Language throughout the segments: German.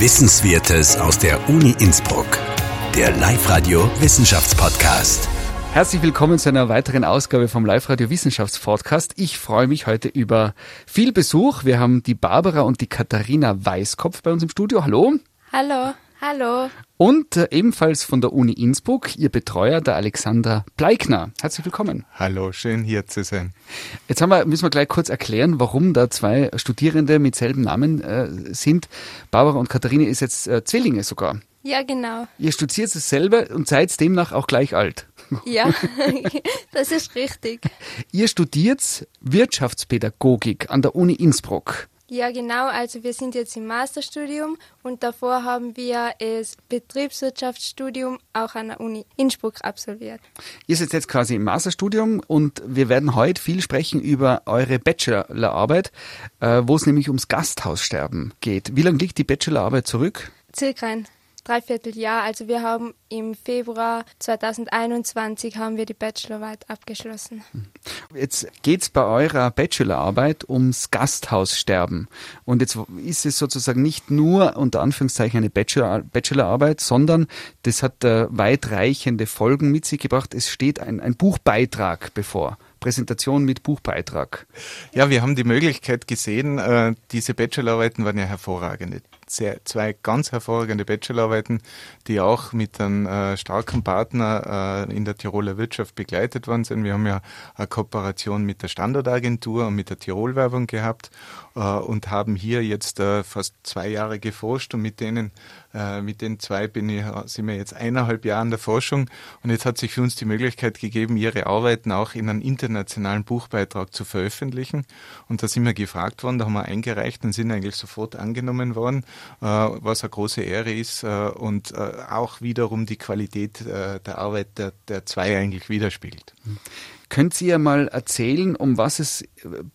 Wissenswertes aus der Uni Innsbruck. Der Live-Radio Wissenschaftspodcast. Herzlich willkommen zu einer weiteren Ausgabe vom Live-Radio Wissenschaftspodcast. Ich freue mich heute über viel Besuch. Wir haben die Barbara und die Katharina Weißkopf bei uns im Studio. Hallo. Hallo. Hallo. Und äh, ebenfalls von der Uni Innsbruck, Ihr Betreuer, der Alexander Bleikner. Herzlich willkommen. Hallo, schön hier zu sein. Jetzt haben wir, müssen wir gleich kurz erklären, warum da zwei Studierende mit selben Namen äh, sind. Barbara und Katharina ist jetzt äh, Zwillinge sogar. Ja, genau. Ihr studiert dasselbe und seid demnach auch gleich alt. Ja, das ist richtig. Ihr studiert Wirtschaftspädagogik an der Uni Innsbruck. Ja, genau. Also wir sind jetzt im Masterstudium und davor haben wir das Betriebswirtschaftsstudium auch an der Uni Innsbruck absolviert. Ihr seid jetzt quasi im Masterstudium und wir werden heute viel sprechen über eure Bachelorarbeit, äh, wo es nämlich ums Gasthaussterben geht. Wie lange liegt die Bachelorarbeit zurück? Circa ein Dreivierteljahr. Also wir haben im Februar 2021 haben wir die Bachelorarbeit abgeschlossen. Jetzt geht es bei eurer Bachelorarbeit ums Gasthaussterben. Und jetzt ist es sozusagen nicht nur unter Anführungszeichen eine Bachelor Bachelorarbeit, sondern das hat äh, weitreichende Folgen mit sich gebracht. Es steht ein, ein Buchbeitrag bevor. Präsentation mit Buchbeitrag. Ja, wir haben die Möglichkeit gesehen, äh, diese Bachelorarbeiten waren ja hervorragend sehr, zwei ganz hervorragende Bachelorarbeiten, die auch mit einem äh, starken Partner äh, in der Tiroler Wirtschaft begleitet worden sind. Wir haben ja eine Kooperation mit der Standortagentur und mit der Tirolwerbung gehabt und haben hier jetzt fast zwei Jahre geforscht und mit denen, äh, mit den zwei bin ich, sind wir jetzt eineinhalb Jahre in der Forschung und jetzt hat sich für uns die Möglichkeit gegeben, ihre Arbeiten auch in einem internationalen Buchbeitrag zu veröffentlichen und da sind wir gefragt worden, da haben wir eingereicht und sind eigentlich sofort angenommen worden äh, was eine große Ehre ist äh, und auch wiederum die Qualität der Arbeit der, der zwei eigentlich widerspiegelt. Könnt ihr mal erzählen, um was es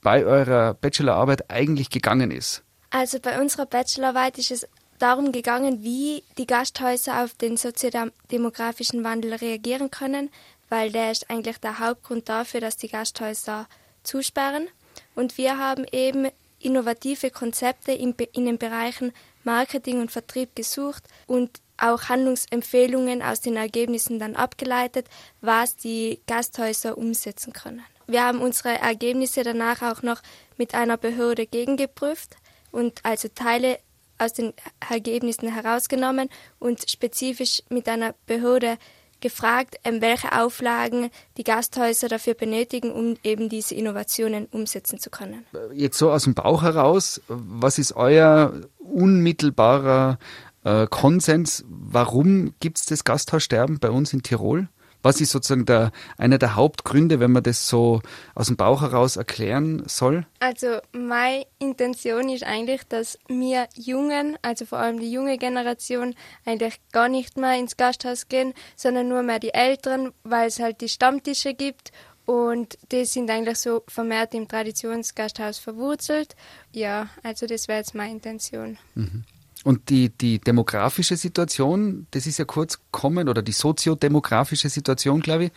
bei eurer Bachelorarbeit eigentlich gegangen ist? Also bei unserer Bachelorarbeit ist es darum gegangen, wie die Gasthäuser auf den soziodemografischen Wandel reagieren können, weil der ist eigentlich der Hauptgrund dafür, dass die Gasthäuser zusperren. Und wir haben eben innovative Konzepte in, in den Bereichen Marketing und Vertrieb gesucht und auch Handlungsempfehlungen aus den Ergebnissen dann abgeleitet, was die Gasthäuser umsetzen können. Wir haben unsere Ergebnisse danach auch noch mit einer Behörde gegengeprüft und also Teile aus den Ergebnissen herausgenommen und spezifisch mit einer Behörde gefragt, ähm, welche Auflagen die Gasthäuser dafür benötigen, um eben diese Innovationen umsetzen zu können. Jetzt so aus dem Bauch heraus, was ist euer unmittelbarer äh, Konsens? Warum gibt es das Gasthaussterben bei uns in Tirol? Was ist sozusagen der, einer der Hauptgründe, wenn man das so aus dem Bauch heraus erklären soll? Also meine Intention ist eigentlich, dass wir Jungen, also vor allem die junge Generation, eigentlich gar nicht mehr ins Gasthaus gehen, sondern nur mehr die Älteren, weil es halt die Stammtische gibt und die sind eigentlich so vermehrt im Traditionsgasthaus verwurzelt. Ja, also das wäre jetzt meine Intention. Mhm. Und die, die demografische Situation, das ist ja kurz kommen, oder die soziodemografische Situation, glaube ich,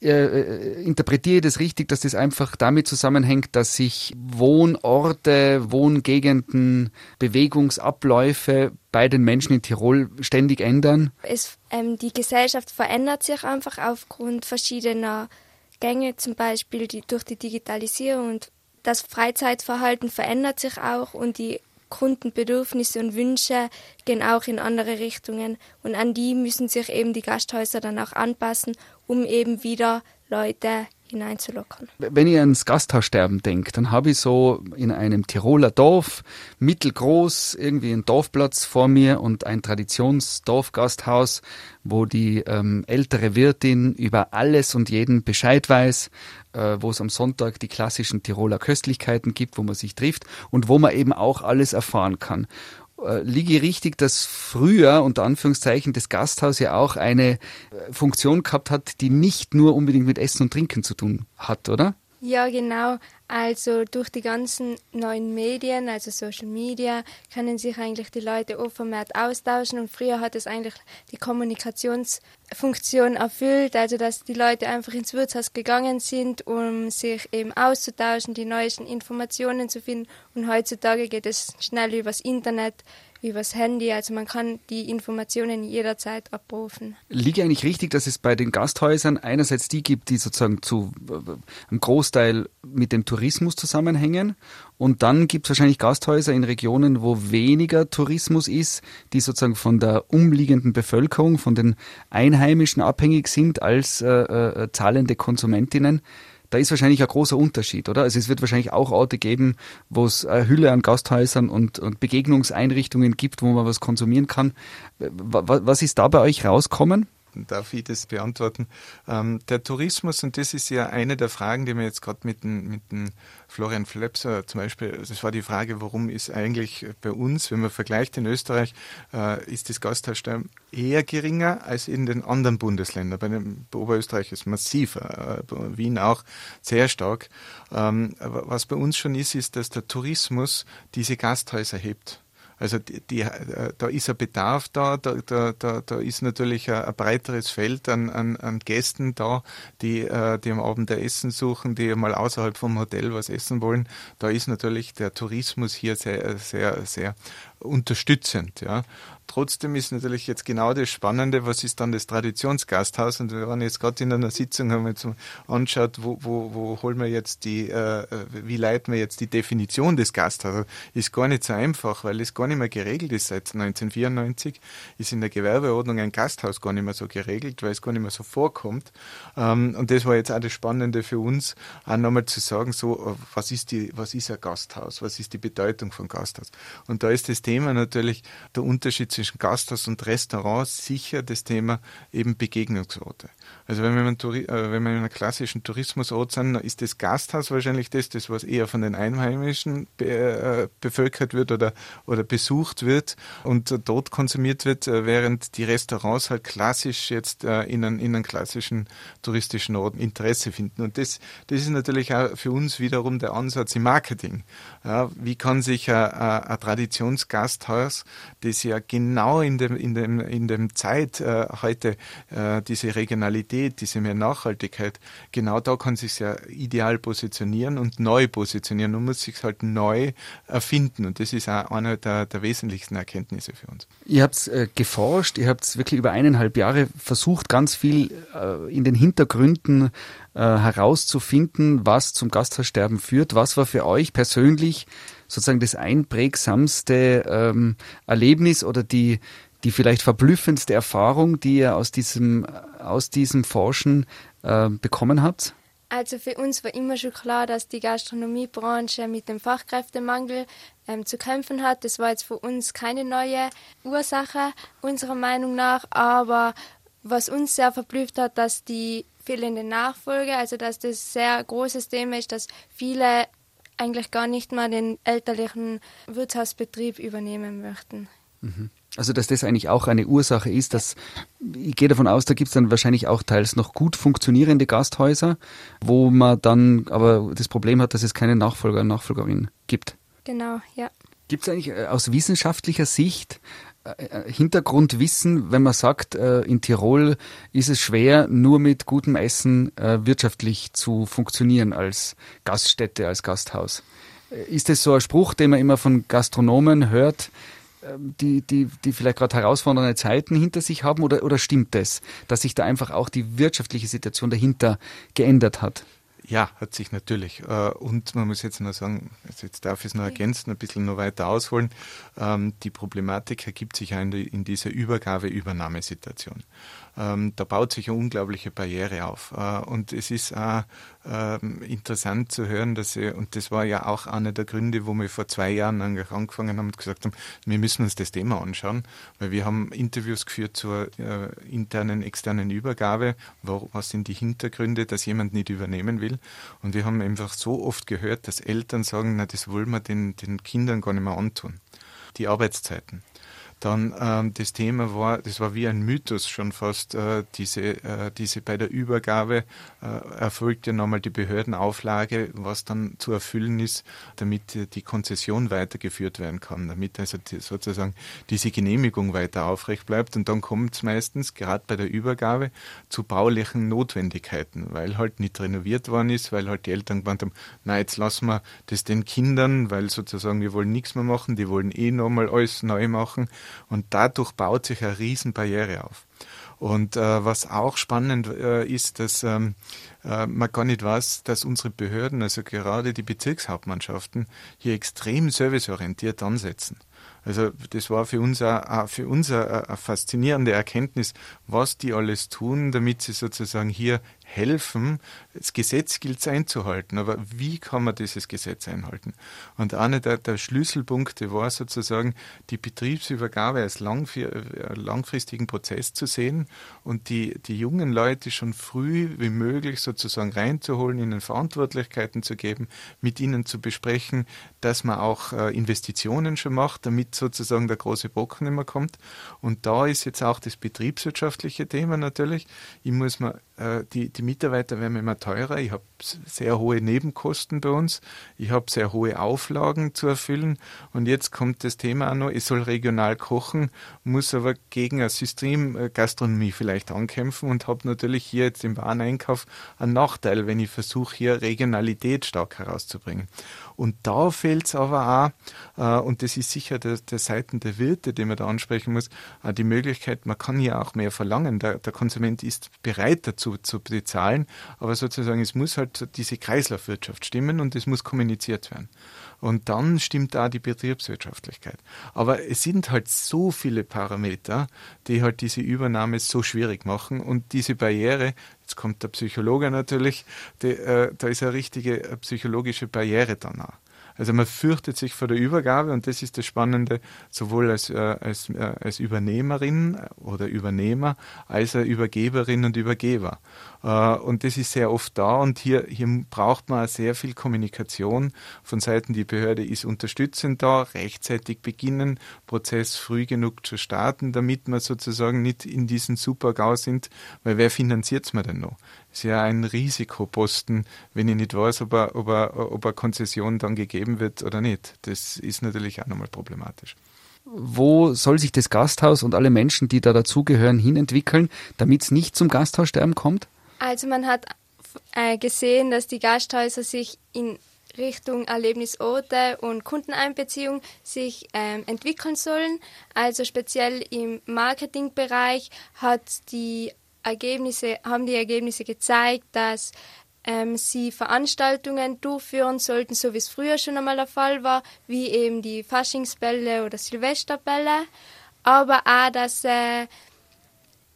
äh, äh, interpretiere ich das richtig, dass das einfach damit zusammenhängt, dass sich Wohnorte, Wohngegenden, Bewegungsabläufe bei den Menschen in Tirol ständig ändern? Es, ähm, die Gesellschaft verändert sich einfach aufgrund verschiedener Gänge, zum Beispiel die, durch die Digitalisierung und das Freizeitverhalten verändert sich auch und die Kundenbedürfnisse und Wünsche gehen auch in andere Richtungen und an die müssen sich eben die Gasthäuser dann auch anpassen, um eben wieder Leute hineinzulockern. Wenn ich ans Gasthaussterben denke, dann habe ich so in einem Tiroler Dorf, mittelgroß, irgendwie einen Dorfplatz vor mir und ein Traditionsdorfgasthaus, wo die ähm, ältere Wirtin über alles und jeden Bescheid weiß, wo es am Sonntag die klassischen Tiroler Köstlichkeiten gibt, wo man sich trifft und wo man eben auch alles erfahren kann äh, liege richtig, dass früher unter Anführungszeichen das Gasthaus ja auch eine äh, Funktion gehabt hat, die nicht nur unbedingt mit Essen und Trinken zu tun hat, oder? Ja, genau. Also durch die ganzen neuen Medien, also Social Media, können sich eigentlich die Leute auch austauschen. Und früher hat es eigentlich die Kommunikationsfunktion erfüllt, also dass die Leute einfach ins Wirtshaus gegangen sind, um sich eben auszutauschen, die neuesten Informationen zu finden. Und heutzutage geht es schnell übers Internet, übers Handy. Also man kann die Informationen jederzeit abrufen. Liege eigentlich richtig, dass es bei den Gasthäusern einerseits die gibt, die sozusagen zu einem Großteil mit dem Tourismus zusammenhängen und dann gibt es wahrscheinlich Gasthäuser in Regionen, wo weniger Tourismus ist, die sozusagen von der umliegenden Bevölkerung, von den Einheimischen abhängig sind als äh, äh, zahlende Konsumentinnen da ist wahrscheinlich ein großer Unterschied, oder? Also es wird wahrscheinlich auch Orte geben, wo es eine Hülle an Gasthäusern und, und Begegnungseinrichtungen gibt, wo man was konsumieren kann. Was ist da bei euch rauskommen? Darf ich das beantworten. Ähm, der Tourismus, und das ist ja eine der Fragen, die wir jetzt gerade mit dem, mit dem Florian Flepser zum Beispiel, das war die Frage, warum ist eigentlich bei uns, wenn man vergleicht in Österreich, äh, ist das Gasthaussterben eher geringer als in den anderen Bundesländern. Bei, dem, bei Oberösterreich ist massiver, äh, Wien auch sehr stark. Ähm, was bei uns schon ist, ist, dass der Tourismus diese Gasthäuser hebt. Also die, die, äh, da ist ein Bedarf da, da, da, da, ist natürlich ein, breiteres Feld an, an, an Gästen da, die, äh, die am Abend der Essen suchen, die mal außerhalb vom Hotel was essen wollen. Da ist natürlich der Tourismus hier sehr, sehr, sehr unterstützend. Ja. Trotzdem ist natürlich jetzt genau das Spannende, was ist dann das Traditionsgasthaus? Und wir waren jetzt gerade in einer Sitzung, haben wir uns angeschaut, wo, wo, wo holen wir jetzt die, äh, wie leiten wir jetzt die Definition des Gasthauses? Ist gar nicht so einfach, weil es gar nicht mehr geregelt ist seit 1994. Ist in der Gewerbeordnung ein Gasthaus gar nicht mehr so geregelt, weil es gar nicht mehr so vorkommt. Ähm, und das war jetzt auch das Spannende für uns, auch nochmal zu sagen, so, äh, was ist die, was ist ein Gasthaus? Was ist die Bedeutung von Gasthaus? Und da ist das Thema natürlich der Unterschied zwischen Gasthaus und Restaurant sicher das Thema eben Begegnungsorte. Also wenn wir, in, äh, wenn wir in einem klassischen Tourismusort sind, ist das Gasthaus wahrscheinlich das, das was eher von den Einheimischen be, äh, bevölkert wird oder, oder besucht wird und dort konsumiert wird, äh, während die Restaurants halt klassisch jetzt äh, in, einen, in einen klassischen touristischen Ort Interesse finden. Und das, das ist natürlich auch für uns wiederum der Ansatz im Marketing. Ja, wie kann sich ein, ein Traditionsgasthaus, das ja genau in dem, in dem, in dem Zeit äh, heute äh, diese Regionalität, diese mehr Nachhaltigkeit, genau da kann sich ja ideal positionieren und neu positionieren und muss sich halt neu erfinden. Und das ist auch eine der, der wesentlichsten Erkenntnisse für uns. Ihr habt äh, geforscht, ihr habt wirklich über eineinhalb Jahre versucht, ganz viel äh, in den Hintergründen äh, herauszufinden, was zum Gasthaussterben führt. Was war für euch persönlich sozusagen das einprägsamste ähm, Erlebnis oder die, die vielleicht verblüffendste Erfahrung, die ihr aus diesem, aus diesem Forschen äh, bekommen habt? Also für uns war immer schon klar, dass die Gastronomiebranche mit dem Fachkräftemangel ähm, zu kämpfen hat. Das war jetzt für uns keine neue Ursache unserer Meinung nach, aber was uns sehr verblüfft hat, dass die fehlende Nachfolge, also dass das sehr großes Thema ist, dass viele eigentlich gar nicht mal den elterlichen Wirtshausbetrieb übernehmen möchten. Mhm. Also dass das eigentlich auch eine Ursache ist, dass ich gehe davon aus, da gibt es dann wahrscheinlich auch teils noch gut funktionierende Gasthäuser, wo man dann aber das Problem hat, dass es keine Nachfolger und Nachfolgerin gibt. Genau, ja. Gibt es eigentlich äh, aus wissenschaftlicher Sicht Hintergrundwissen, wenn man sagt, in Tirol ist es schwer, nur mit gutem Essen wirtschaftlich zu funktionieren als Gaststätte, als Gasthaus? Ist das so ein Spruch, den man immer von Gastronomen hört, die, die, die vielleicht gerade herausfordernde Zeiten hinter sich haben oder, oder stimmt das, dass sich da einfach auch die wirtschaftliche Situation dahinter geändert hat? Ja, hat sich natürlich. Äh, und man muss jetzt noch sagen, also jetzt darf ich es noch ergänzen, ein bisschen noch weiter ausholen. Ähm, die Problematik ergibt sich in dieser Übergabe-Übernahmesituation. Ähm, da baut sich eine unglaubliche Barriere auf. Äh, und es ist auch ähm, interessant zu hören, dass sie, und das war ja auch einer der Gründe, wo wir vor zwei Jahren angefangen haben und gesagt haben, wir müssen uns das Thema anschauen, weil wir haben Interviews geführt zur äh, internen, externen Übergabe, wo, was sind die Hintergründe, dass jemand nicht übernehmen will. Und wir haben einfach so oft gehört, dass Eltern sagen, na, das wollen wir den, den Kindern gar nicht mehr antun. Die Arbeitszeiten Dann ähm, das Thema war, das war wie ein Mythos schon fast, äh, diese, äh, diese bei der Übergabe äh, erfolgt ja nochmal die Behördenauflage, was dann zu erfüllen ist, damit die Konzession weitergeführt werden kann, damit also die, sozusagen diese Genehmigung weiter aufrecht bleibt. Und dann kommt es meistens, gerade bei der Übergabe, zu baulichen Notwendigkeiten, weil halt nicht renoviert worden ist, weil halt die Eltern gemeint haben, na jetzt lassen wir das den Kindern, weil sozusagen wir wollen nichts mehr machen, die wollen eh nochmal alles neu machen. Und dadurch baut sich eine Riesenbarriere auf. Und äh, was auch spannend äh, ist, dass ähm, äh, man gar nicht weiß, dass unsere Behörden, also gerade die Bezirkshauptmannschaften, hier extrem serviceorientiert ansetzen. Also das war für uns auch, für eine faszinierende Erkenntnis, was die alles tun, damit sie sozusagen hier helfen. Das Gesetz gilt es einzuhalten, aber wie kann man dieses Gesetz einhalten? Und einer der, der Schlüsselpunkte war sozusagen, die Betriebsübergabe als äh, langfristigen Prozess zu sehen und die, die jungen Leute schon früh wie möglich sozusagen reinzuholen, ihnen Verantwortlichkeiten zu geben, mit ihnen zu besprechen, dass man auch äh, Investitionen schon macht, damit sozusagen der große Brocken immer kommt. Und da ist jetzt auch das betriebswirtschaftliche Thema natürlich. Ich muss äh, die, die Mitarbeiter werden immer teurer. Ich habe sehr hohe Nebenkosten bei uns. Ich habe sehr hohe Auflagen zu erfüllen. Und jetzt kommt das Thema auch noch, ich soll regional kochen, muss aber gegen eine Systemgastronomie vielleicht ankämpfen und habe natürlich hier jetzt im Wareneinkauf einen Nachteil, wenn ich versuche, hier Regionalität stark herauszubringen. Und da fehlt es aber auch, äh, und das ist sicher der, der Seiten der Wirte, die man da ansprechen muss, äh, die Möglichkeit, man kann ja auch mehr verlangen. Der, der Konsument ist bereit dazu zu bezahlen, aber sozusagen es muss halt diese Kreislaufwirtschaft stimmen und es muss kommuniziert werden. Und dann stimmt da die Betriebswirtschaftlichkeit. Aber es sind halt so viele Parameter, die halt diese Übernahme so schwierig machen und diese Barriere, jetzt kommt der Psychologe natürlich, die, äh, da ist eine richtige äh, psychologische Barriere danach. Also man fürchtet sich vor der Übergabe und das ist das Spannende, sowohl als, äh, als, äh, als Übernehmerin oder Übernehmer, als auch Übergeberin und Übergeber. Äh, und das ist sehr oft da und hier, hier braucht man sehr viel Kommunikation von Seiten die Behörde ist unterstützend da, rechtzeitig beginnen, Prozess früh genug zu starten, damit wir sozusagen nicht in diesen Super-GAU sind, weil wer finanziert es mir denn noch? Ist ja ein Risikoposten, wenn ich nicht weiß, ob eine, ob, eine, ob eine Konzession dann gegeben wird oder nicht. Das ist natürlich auch nochmal problematisch. Wo soll sich das Gasthaus und alle Menschen, die da dazugehören, hinentwickeln, damit es nicht zum Gasthaussterben kommt? Also man hat äh, gesehen, dass die Gasthäuser sich in Richtung Erlebnisorte und Kundeneinbeziehung sich ähm, entwickeln sollen. Also speziell im Marketingbereich hat die Ergebnisse, haben die Ergebnisse gezeigt, dass ähm, sie Veranstaltungen durchführen sollten, so wie es früher schon einmal der Fall war, wie eben die Faschingsbälle oder Silvesterbälle, aber auch, dass äh,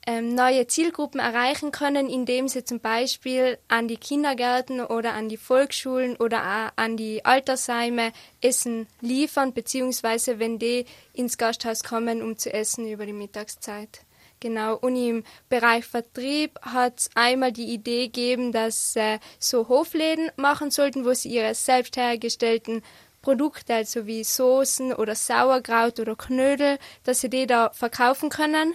ähm, neue Zielgruppen erreichen können, indem sie zum Beispiel an die Kindergärten oder an die Volksschulen oder auch an die Altersheime Essen liefern, beziehungsweise wenn die ins Gasthaus kommen, um zu essen über die Mittagszeit. Genau, und im Bereich Vertrieb hat es einmal die Idee gegeben, dass äh, so Hofläden machen sollten, wo sie ihre selbst hergestellten Produkte, also wie Soßen oder Sauerkraut oder Knödel, dass sie die da verkaufen können.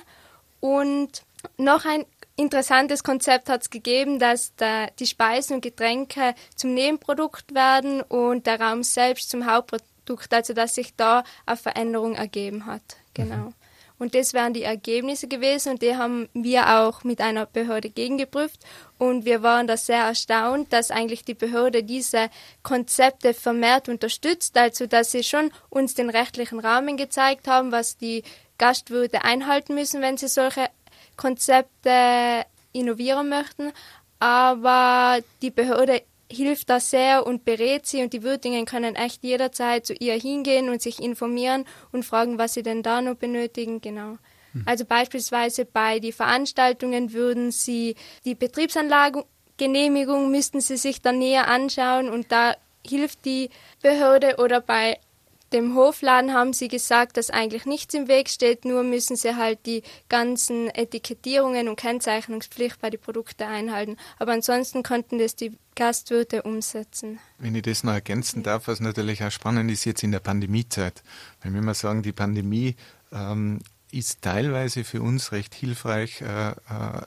Und noch ein interessantes Konzept hat es gegeben, dass da die Speisen und Getränke zum Nebenprodukt werden und der Raum selbst zum Hauptprodukt, also dass sich da eine Veränderung ergeben hat. Genau. Mhm. Und das wären die Ergebnisse gewesen und die haben wir auch mit einer Behörde gegengeprüft. Und wir waren da sehr erstaunt, dass eigentlich die Behörde diese Konzepte vermehrt unterstützt, also dass sie schon uns den rechtlichen Rahmen gezeigt haben, was die Gastwirte einhalten müssen, wenn sie solche Konzepte innovieren möchten. Aber die Behörde hilft da sehr und berät sie und die Würdingen können echt jederzeit zu ihr hingehen und sich informieren und fragen, was sie denn da noch benötigen, genau. Hm. Also beispielsweise bei den Veranstaltungen würden sie die Betriebsanlagengenehmigung müssten sie sich dann näher anschauen und da hilft die Behörde oder bei dem Hofladen haben sie gesagt, dass eigentlich nichts im Weg steht, nur müssen sie halt die ganzen Etikettierungen und Kennzeichnungspflicht bei den Produkten einhalten. Aber ansonsten konnten das die Gastwirte umsetzen. Wenn ich das noch ergänzen darf, was natürlich auch spannend ist jetzt in der Pandemiezeit. Wenn wir mal sagen, die Pandemie ähm, ist teilweise für uns recht hilfreich äh, äh,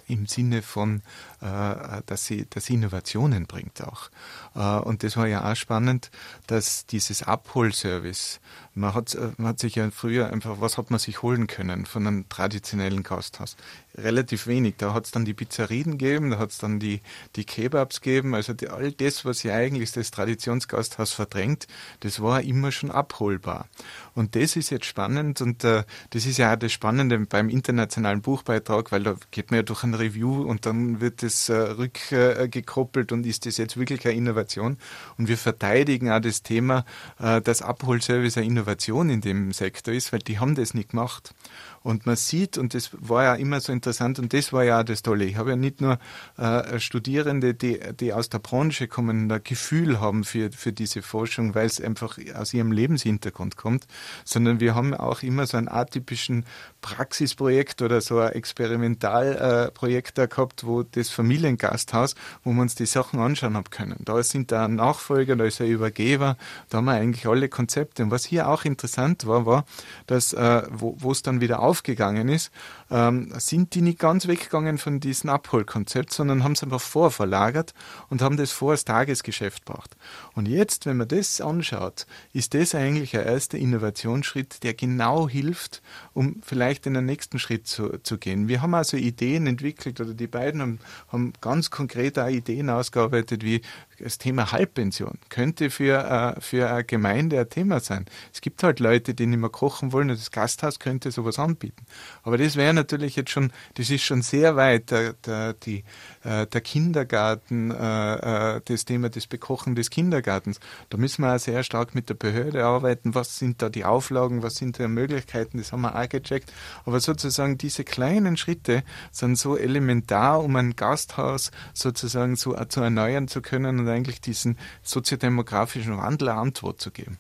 im Sinne von, äh, dass, sie, dass sie Innovationen bringt auch. Äh, und das war ja auch spannend, dass dieses Abholservice, man hat, man hat sich ja früher einfach, was hat man sich holen können von einem traditionellen Gasthaus? Relativ wenig. Da hat es dann die Pizzerien gegeben, da hat es dann die, die Kebabs gegeben. Also die, all das, was ja eigentlich das Traditionsgasthaus verdrängt, das war immer schon abholbar. Und das ist jetzt spannend und äh, das ist ja auch das Spannende beim internationalen Buchbeitrag, weil da geht man ja durch ein Review und dann wird das äh, rückgekoppelt und ist das jetzt wirklich eine Innovation. Und wir verteidigen auch das Thema, äh, dass Abholservice eine Innovation in dem Sektor ist, weil die haben das nicht gemacht. Und man sieht, und das war ja immer so interessant, und das war ja auch das Tolle. Ich habe ja nicht nur äh, Studierende, die, die aus der Branche kommen, ein Gefühl haben für, für diese Forschung, weil es einfach aus ihrem Lebenshintergrund kommt, sondern wir haben auch immer so einen atypischen Praxisprojekt oder so ein Experimentalprojekt äh, da gehabt, wo das Familiengasthaus, wo wir uns die Sachen anschauen haben können. Da sind da Nachfolger, da ist ein Übergeber, da haben wir eigentlich alle Konzepte. Und was hier auch interessant war, war, dass, äh, wo es dann wieder aufgegangen ist, ähm, sind die nicht ganz weggegangen von diesem Abholkonzept, sondern haben es einfach vorverlagert und haben das vor das Tagesgeschäft gebracht. Und jetzt, wenn man das anschaut, ist das eigentlich ein erster Innovationsschritt, der genau hilft, um vielleicht in den nächsten Schritt zu, zu gehen. Wir haben also Ideen entwickelt oder die beiden haben, haben ganz konkret auch Ideen ausgearbeitet, wie das Thema Halbpension könnte für, äh, für eine Gemeinde ein Thema sein. Es gibt halt Leute, die nicht mehr kochen wollen und das Gasthaus könnte sowas anbieten. Aber das wäre natürlich jetzt schon, das ist schon sehr weit, der, der, die, äh, der Kindergarten, äh, äh, das Thema des Bekochen des Kindergartens. Da müssen wir auch sehr stark mit der Behörde arbeiten. Was sind da die Auflagen, was sind da Möglichkeiten, das haben wir auch gecheckt. Aber sozusagen diese kleinen Schritte sind so elementar, um ein Gasthaus sozusagen zu, zu erneuern zu können und eigentlich diesen soziodemografischen Wandel eine Antwort zu geben.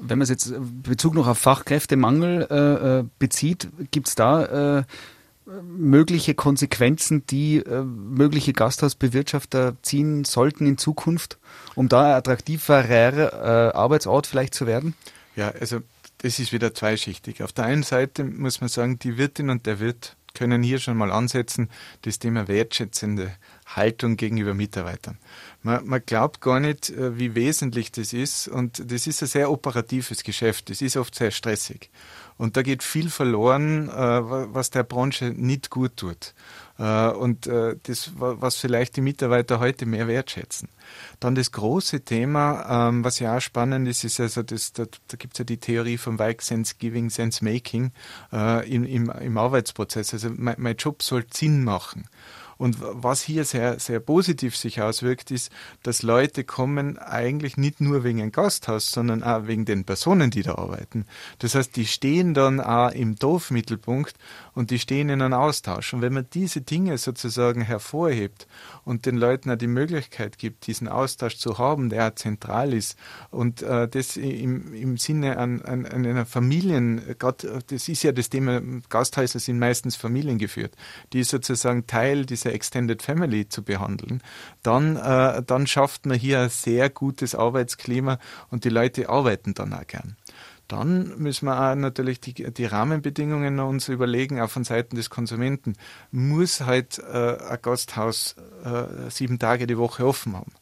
Wenn man es jetzt Bezug noch auf Fachkräftemangel äh, äh bezieht, gibt es da äh, mögliche Konsequenzen, die äh, mögliche Gasthausbewirtschafter ziehen sollten in Zukunft, um da ein attraktiverer äh, Arbeitsort vielleicht zu werden? Ja, also das ist wieder zweischichtig. Auf der einen Seite muss man sagen, die Wirtin und der Wirt können hier schon mal ansetzen, das Thema wertschätzende Haltung gegenüber Mitarbeitern. Man, man glaubt gar nicht, äh, wie wesentlich das ist und das ist ein sehr operatives Geschäft. Das ist oft sehr stressig. Und da geht viel verloren, äh, was der Branche nicht gut tut. Äh, und das, was vielleicht die Mitarbeiter heute mehr wertschätzen. Dann das große Thema, ähm, was ja auch spannend ist, ist also, das, da, da gibt es ja die Theorie vom Like Sense Giving, Sense Making im, im, im Arbeitsprozess. Also mein, mein Job soll Sinn machen. Und was hier sehr, sehr positiv sich auswirkt, ist, dass Leute kommen eigentlich nicht nur wegen ein Gasthaus, sondern auch wegen den Personen, die da arbeiten. Das heißt, die stehen dann auch im Dorfmittelpunkt und die stehen in einem Austausch. Und wenn man diese Dinge sozusagen hervorhebt und den Leuten auch die Möglichkeit gibt, diesen Austausch zu haben, der auch zentral ist und äh, das im, im Sinne an, an, an einer Familien, Gott, das ist ja das Thema, Gasthäuser sind meistens familiengeführt, die sozusagen Teil dieser Extended Family zu behandeln, dann, äh, dann schafft man hier ein sehr gutes Arbeitsklima und die Leute arbeiten dann auch gern. Dann müssen wir auch natürlich die, die Rahmenbedingungen uns überlegen, auch von Seiten des Konsumenten. Muss halt äh, ein Gasthaus äh, sieben Tage die Woche offen haben?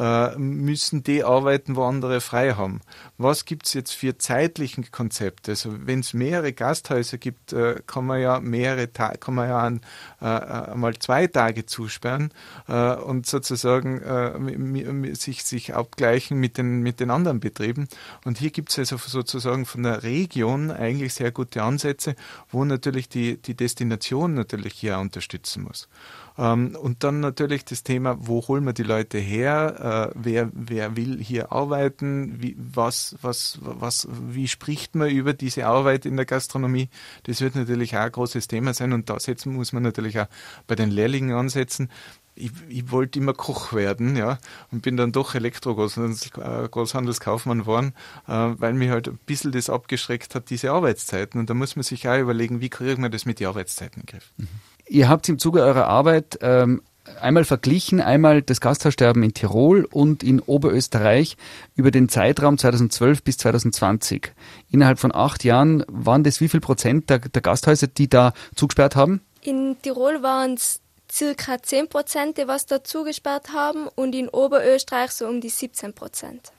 Äh, müssen die arbeiten, wo andere frei haben. Was gibt es jetzt für zeitliche Konzepte? Also wenn es mehrere Gasthäuser gibt, äh, kann man ja mehrere kann man ja an, äh, mal zwei Tage zusperren äh, und sozusagen sich, sich abgleichen mit den, mit den anderen Betrieben. Und hier gibt es also sozusagen von der Region eigentlich sehr gute Ansätze, wo natürlich die, die Destination natürlich hier unterstützen muss. Ähm, und dann natürlich das Thema, wo holen wir die Leute her? Äh, wer, wer will hier arbeiten? Wie, was, was, was, wie spricht man über diese Arbeit in der Gastronomie? Das wird natürlich auch ein großes Thema sein und da muss man natürlich auch bei den Lehrlingen ansetzen. Ich, ich, wollte immer Koch werden, ja, und bin dann doch Elektro-Großhandelskaufmann geworden, äh, weil mich halt ein bisschen das abgeschreckt hat, diese Arbeitszeiten. Und da muss man sich auch überlegen, wie kriegen wir das mit den Arbeitszeiten in den Griff. Mhm. Ihr habt im Zuge eurer Arbeit ähm, einmal verglichen, einmal das Gasthaussterben in Tirol und in Oberösterreich über den Zeitraum 2012 bis 2020. Innerhalb von acht Jahren waren das wie viel Prozent der, der Gasthäuser, die da zugesperrt haben? In Tirol waren es circa 10 Prozent, die was da zugesperrt haben und in Oberösterreich so um die 17 Prozent.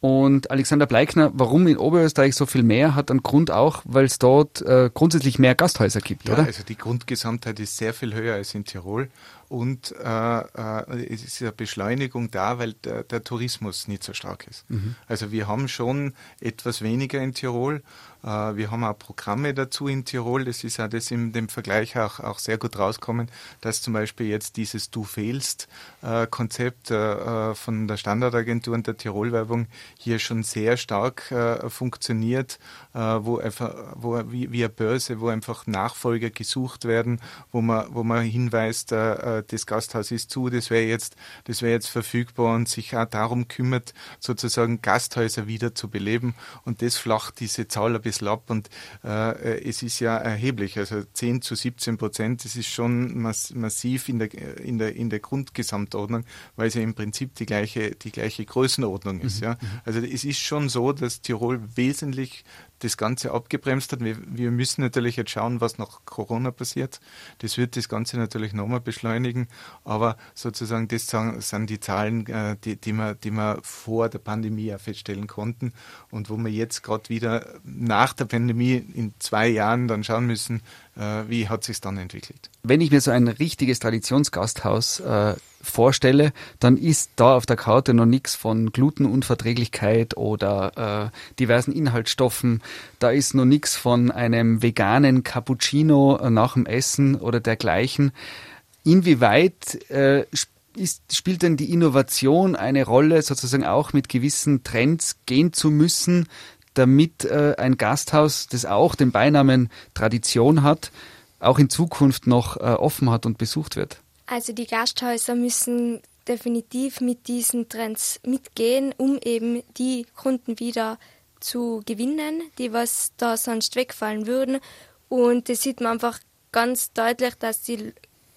Und Alexander Bleikner, warum in Oberösterreich so viel mehr, hat einen Grund auch, weil es dort äh, grundsätzlich mehr Gasthäuser gibt, ja, oder? Also die Grundgesamtheit ist sehr viel höher als in Tirol und äh, äh, es ist eine Beschleunigung da, weil der, der Tourismus nicht so stark ist. Mhm. Also wir haben schon etwas weniger in Tirol wir haben auch Programme dazu in Tirol. Das ist auch das in dem Vergleich auch, auch sehr gut rauskommen, dass zum Beispiel jetzt dieses Du fehlst äh, Konzept äh, von der Standardagentur und der Tirol-Werbung hier schon sehr stark funktioniert, wo einfach, wo wie, wie eine Börse, wo einfach Nachfolger gesucht werden, wo man, wo man hinweist, das Gasthaus ist zu, das wäre jetzt, das wäre jetzt verfügbar und sich auch darum kümmert, sozusagen Gasthäuser wieder zu beleben. Und das flacht diese Zahl ein bisschen bisschen ab und äh, es ist ja erheblich, also 10 zu 17 Prozent, das ist schon mass massiv in der, in, der, in der Grundgesamtordnung, weil es ja im Prinzip die gleiche, die gleiche Größenordnung ist. Mhm. Ja. Mhm. Also es ist schon so, dass Tirol wesentlich das Ganze abgebremst hat. Wir, wir, müssen natürlich jetzt schauen, was nach Corona passiert. Das wird das Ganze natürlich nochmal beschleunigen. Aber sozusagen, das sind die Zahlen, äh, die, die, wir, die wir vor der Pandemie auch feststellen konnten und wo wir jetzt gerade wieder nach der Pandemie in zwei Jahren dann schauen müssen, wie hat sich dann entwickelt. Wenn ich mir so ein richtiges Traditionsgasthaus äh, vorstelle, dann ist da auf der Karte noch nichts von Glutenunverträglichkeit oder äh, diversen Inhaltsstoffen. Da ist noch nichts von einem veganen Cappuccino nach dem Essen oder dergleichen. Inwieweit äh, ist, spielt denn die Innovation eine Rolle, sozusagen auch mit gewissen Trends gehen zu müssen, damit äh, ein Gasthaus, das auch den Beinamen Tradition hat, auch in Zukunft noch äh, offen hat und besucht wird? Also die Gasthäuser müssen definitiv mit diesen Trends mitgehen, um eben die Kunden wieder zu gewinnen, die was da sonst wegfallen würden. Und das sieht man einfach ganz deutlich, dass die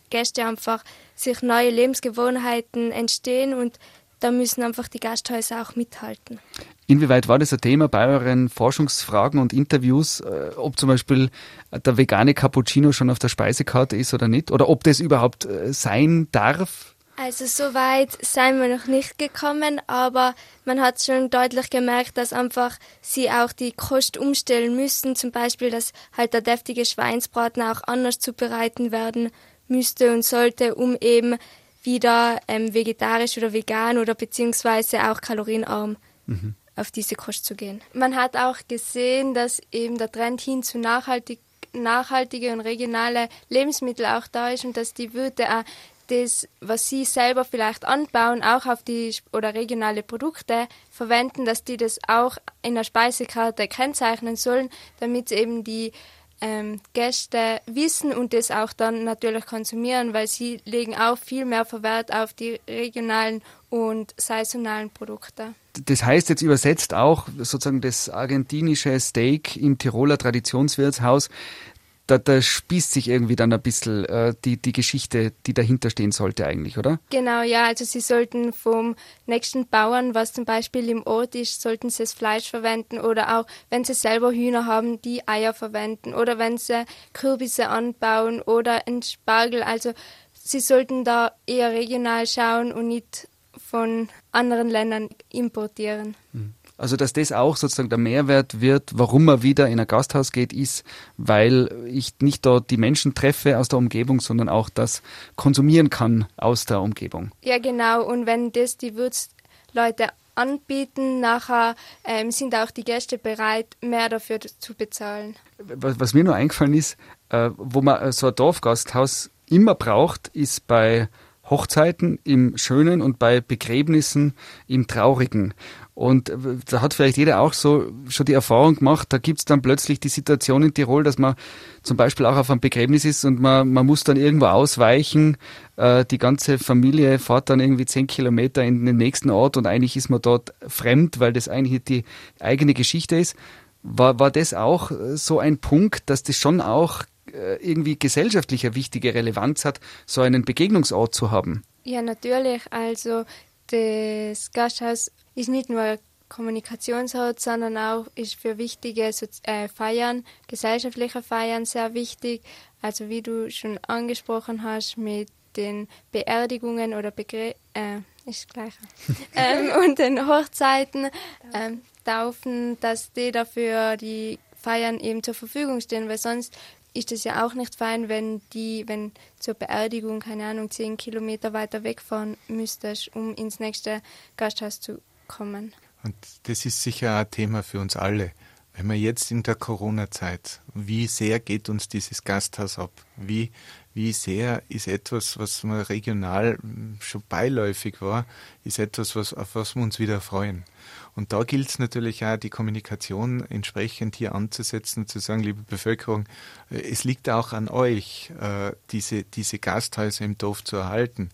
Gäste einfach sich neue Lebensgewohnheiten entstehen und da müssen einfach die Gasthäuser auch mithalten. Inwieweit war das ein Thema bei euren Forschungsfragen und Interviews, äh, ob zum Beispiel der vegane Cappuccino schon auf der Speisekarte ist oder nicht? Oder ob das überhaupt äh, sein darf? Also so weit sind wir noch nicht gekommen, aber man hat schon deutlich gemerkt, dass einfach sie auch die Kost umstellen müssen. Zum Beispiel, dass halt der deftige Schweinsbraten auch anders zubereiten werden müsste und sollte, um eben wieder ähm, vegetarisch oder vegan oder beziehungsweise auch kalorienarm mhm auf diese Kost zu gehen. Man hat auch gesehen, dass eben der Trend hin zu nachhaltig, nachhaltige und regionale Lebensmittel auch da ist und dass die Wirte auch das, was sie selber vielleicht anbauen, auch auf die oder regionale Produkte verwenden, dass die das auch in der Speisekarte kennzeichnen sollen, damit eben die ähm, Gäste wissen und das auch dann natürlich konsumieren, weil sie legen auch viel mehr Verwert auf die regionalen und saisonalen Produkte. Das heißt jetzt übersetzt auch sozusagen das argentinische Steak im Tiroler Traditionswirtshaus da, da spießt sich irgendwie dann ein bisschen äh, die, die Geschichte, die dahinter stehen sollte eigentlich, oder? Genau, ja. Also sie sollten vom nächsten Bauern, was zum Beispiel im Ort ist, sollten sie das Fleisch verwenden oder auch, wenn sie selber Hühner haben, die Eier verwenden oder wenn sie Kürbisse anbauen oder einen Spargel. Also sie sollten da eher regional schauen und nicht von anderen Ländern importieren. Mhm. Also, dass das auch sozusagen der Mehrwert wird, warum man wieder in ein Gasthaus geht, ist, weil ich nicht dort die Menschen treffe aus der Umgebung, sondern auch das konsumieren kann aus der Umgebung. Ja, genau. Und wenn das die Wirtsleute anbieten, nachher ähm, sind auch die Gäste bereit, mehr dafür zu bezahlen. Was, was mir nur eingefallen ist, äh, wo man so ein Dorfgasthaus immer braucht, ist bei Hochzeiten im Schönen und bei Begräbnissen im Traurigen. Und äh, da hat vielleicht jeder auch so schon die Erfahrung gemacht, da gibt's dann plötzlich die Situation in Tirol, dass man zum Beispiel auch auf einem Begräbnis ist und man, man muss dann irgendwo ausweichen. Äh, die ganze Familie fährt dann irgendwie zehn Kilometer in den nächsten Ort und eigentlich ist man dort fremd, weil das eigentlich die eigene Geschichte ist. War, war das auch so ein Punkt, dass das schon auch äh, irgendwie gesellschaftlich eine wichtige Relevanz hat, so einen Begegnungsort zu haben. Ja, natürlich. Also das Gasthaus ist nicht nur Kommunikationsort, sondern auch ist für wichtige äh, Feiern, gesellschaftliche Feiern sehr wichtig. Also wie du schon angesprochen hast mit den Beerdigungen oder Begräbnissen, äh, ist gleich. ähm, und den Hochzeiten, ähm, Taufen, dass die dafür die Feiern eben zur Verfügung stehen, weil sonst ist es ja auch nicht fein, wenn die, wenn zur Beerdigung, keine Ahnung, zehn Kilometer weiter wegfahren müsstest, um ins nächste Gasthaus zu kommen. Und das ist sicher ein Thema für uns alle. Wenn wir jetzt in der Corona-Zeit, wie sehr geht uns dieses Gasthaus ab? Wie, wie sehr ist etwas, was mal regional schon beiläufig war, ist etwas, was, auf was wir uns wieder freuen. Und da gilt es natürlich auch, die Kommunikation entsprechend hier anzusetzen zu sagen, liebe Bevölkerung, äh, es liegt auch an euch, äh, diese, diese Gasthäuser im Dorf zu erhalten.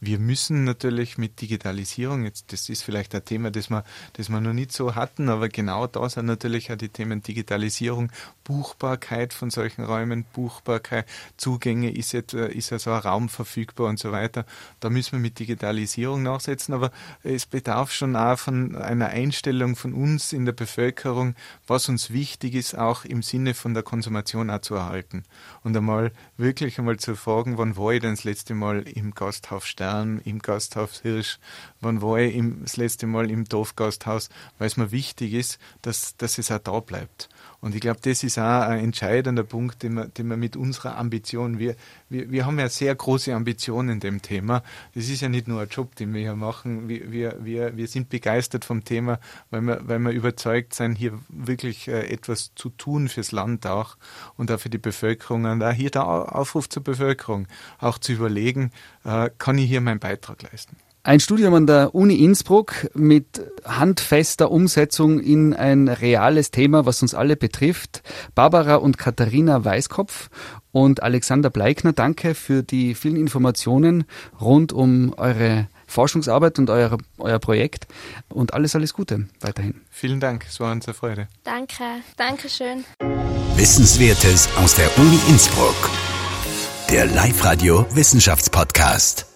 Äh, wir müssen natürlich mit Digitalisierung, jetzt, das ist vielleicht ein Thema, das wir, das wir noch nicht so hatten, aber genau da sind natürlich auch die Themen Digitalisierung, Buchbarkeit von solchen Räumen, Buchbarkeit, Zugänge, ist, etwa, ist also ein Raum verfügbar und so weiter. Da müssen wir mit Digitalisierung nachsetzen, aber es bedarf schon auch von einer Einstellung von uns in der Bevölkerung, was uns wichtig ist, auch im Sinne von der Konsumation auch zu erhalten. Und einmal wirklich einmal zu fragen, wann war ich denn das letzte Mal im Gasthaus Stern, im Gasthaus Hirsch, wann war ich im, das letzte Mal im Dorfgasthaus, weil es mir wichtig ist, dass, dass es auch da bleibt. Und ich glaube, das ist auch ein entscheidender Punkt, den wir, den wir mit unserer Ambition, wir, wir, wir haben ja sehr große Ambitionen in dem Thema. Das ist ja nicht nur ein Job, den wir hier machen. Wir, wir, wir, sind begeistert vom Thema, weil wir, weil wir überzeugt sind, hier wirklich äh, etwas zu tun fürs Land auch und auch für die Bevölkerung. Und auch hier der Aufruf zur Bevölkerung, auch zu überlegen, äh, kann ich hier meinen Beitrag leisten. Ein Studium an der Uni Innsbruck mit handfester Umsetzung in ein reales Thema, was uns alle betrifft. Barbara und Katharina Weißkopf und Alexander Bleikner, danke für die vielen Informationen rund um eure Forschungsarbeit und euer, euer Projekt und alles, alles Gute weiterhin. Vielen Dank, es war uns eine Freude. Danke, Dankeschön. Wissenswertes aus der Uni Innsbruck. Der Live-Radio Wissenschaftspodcast.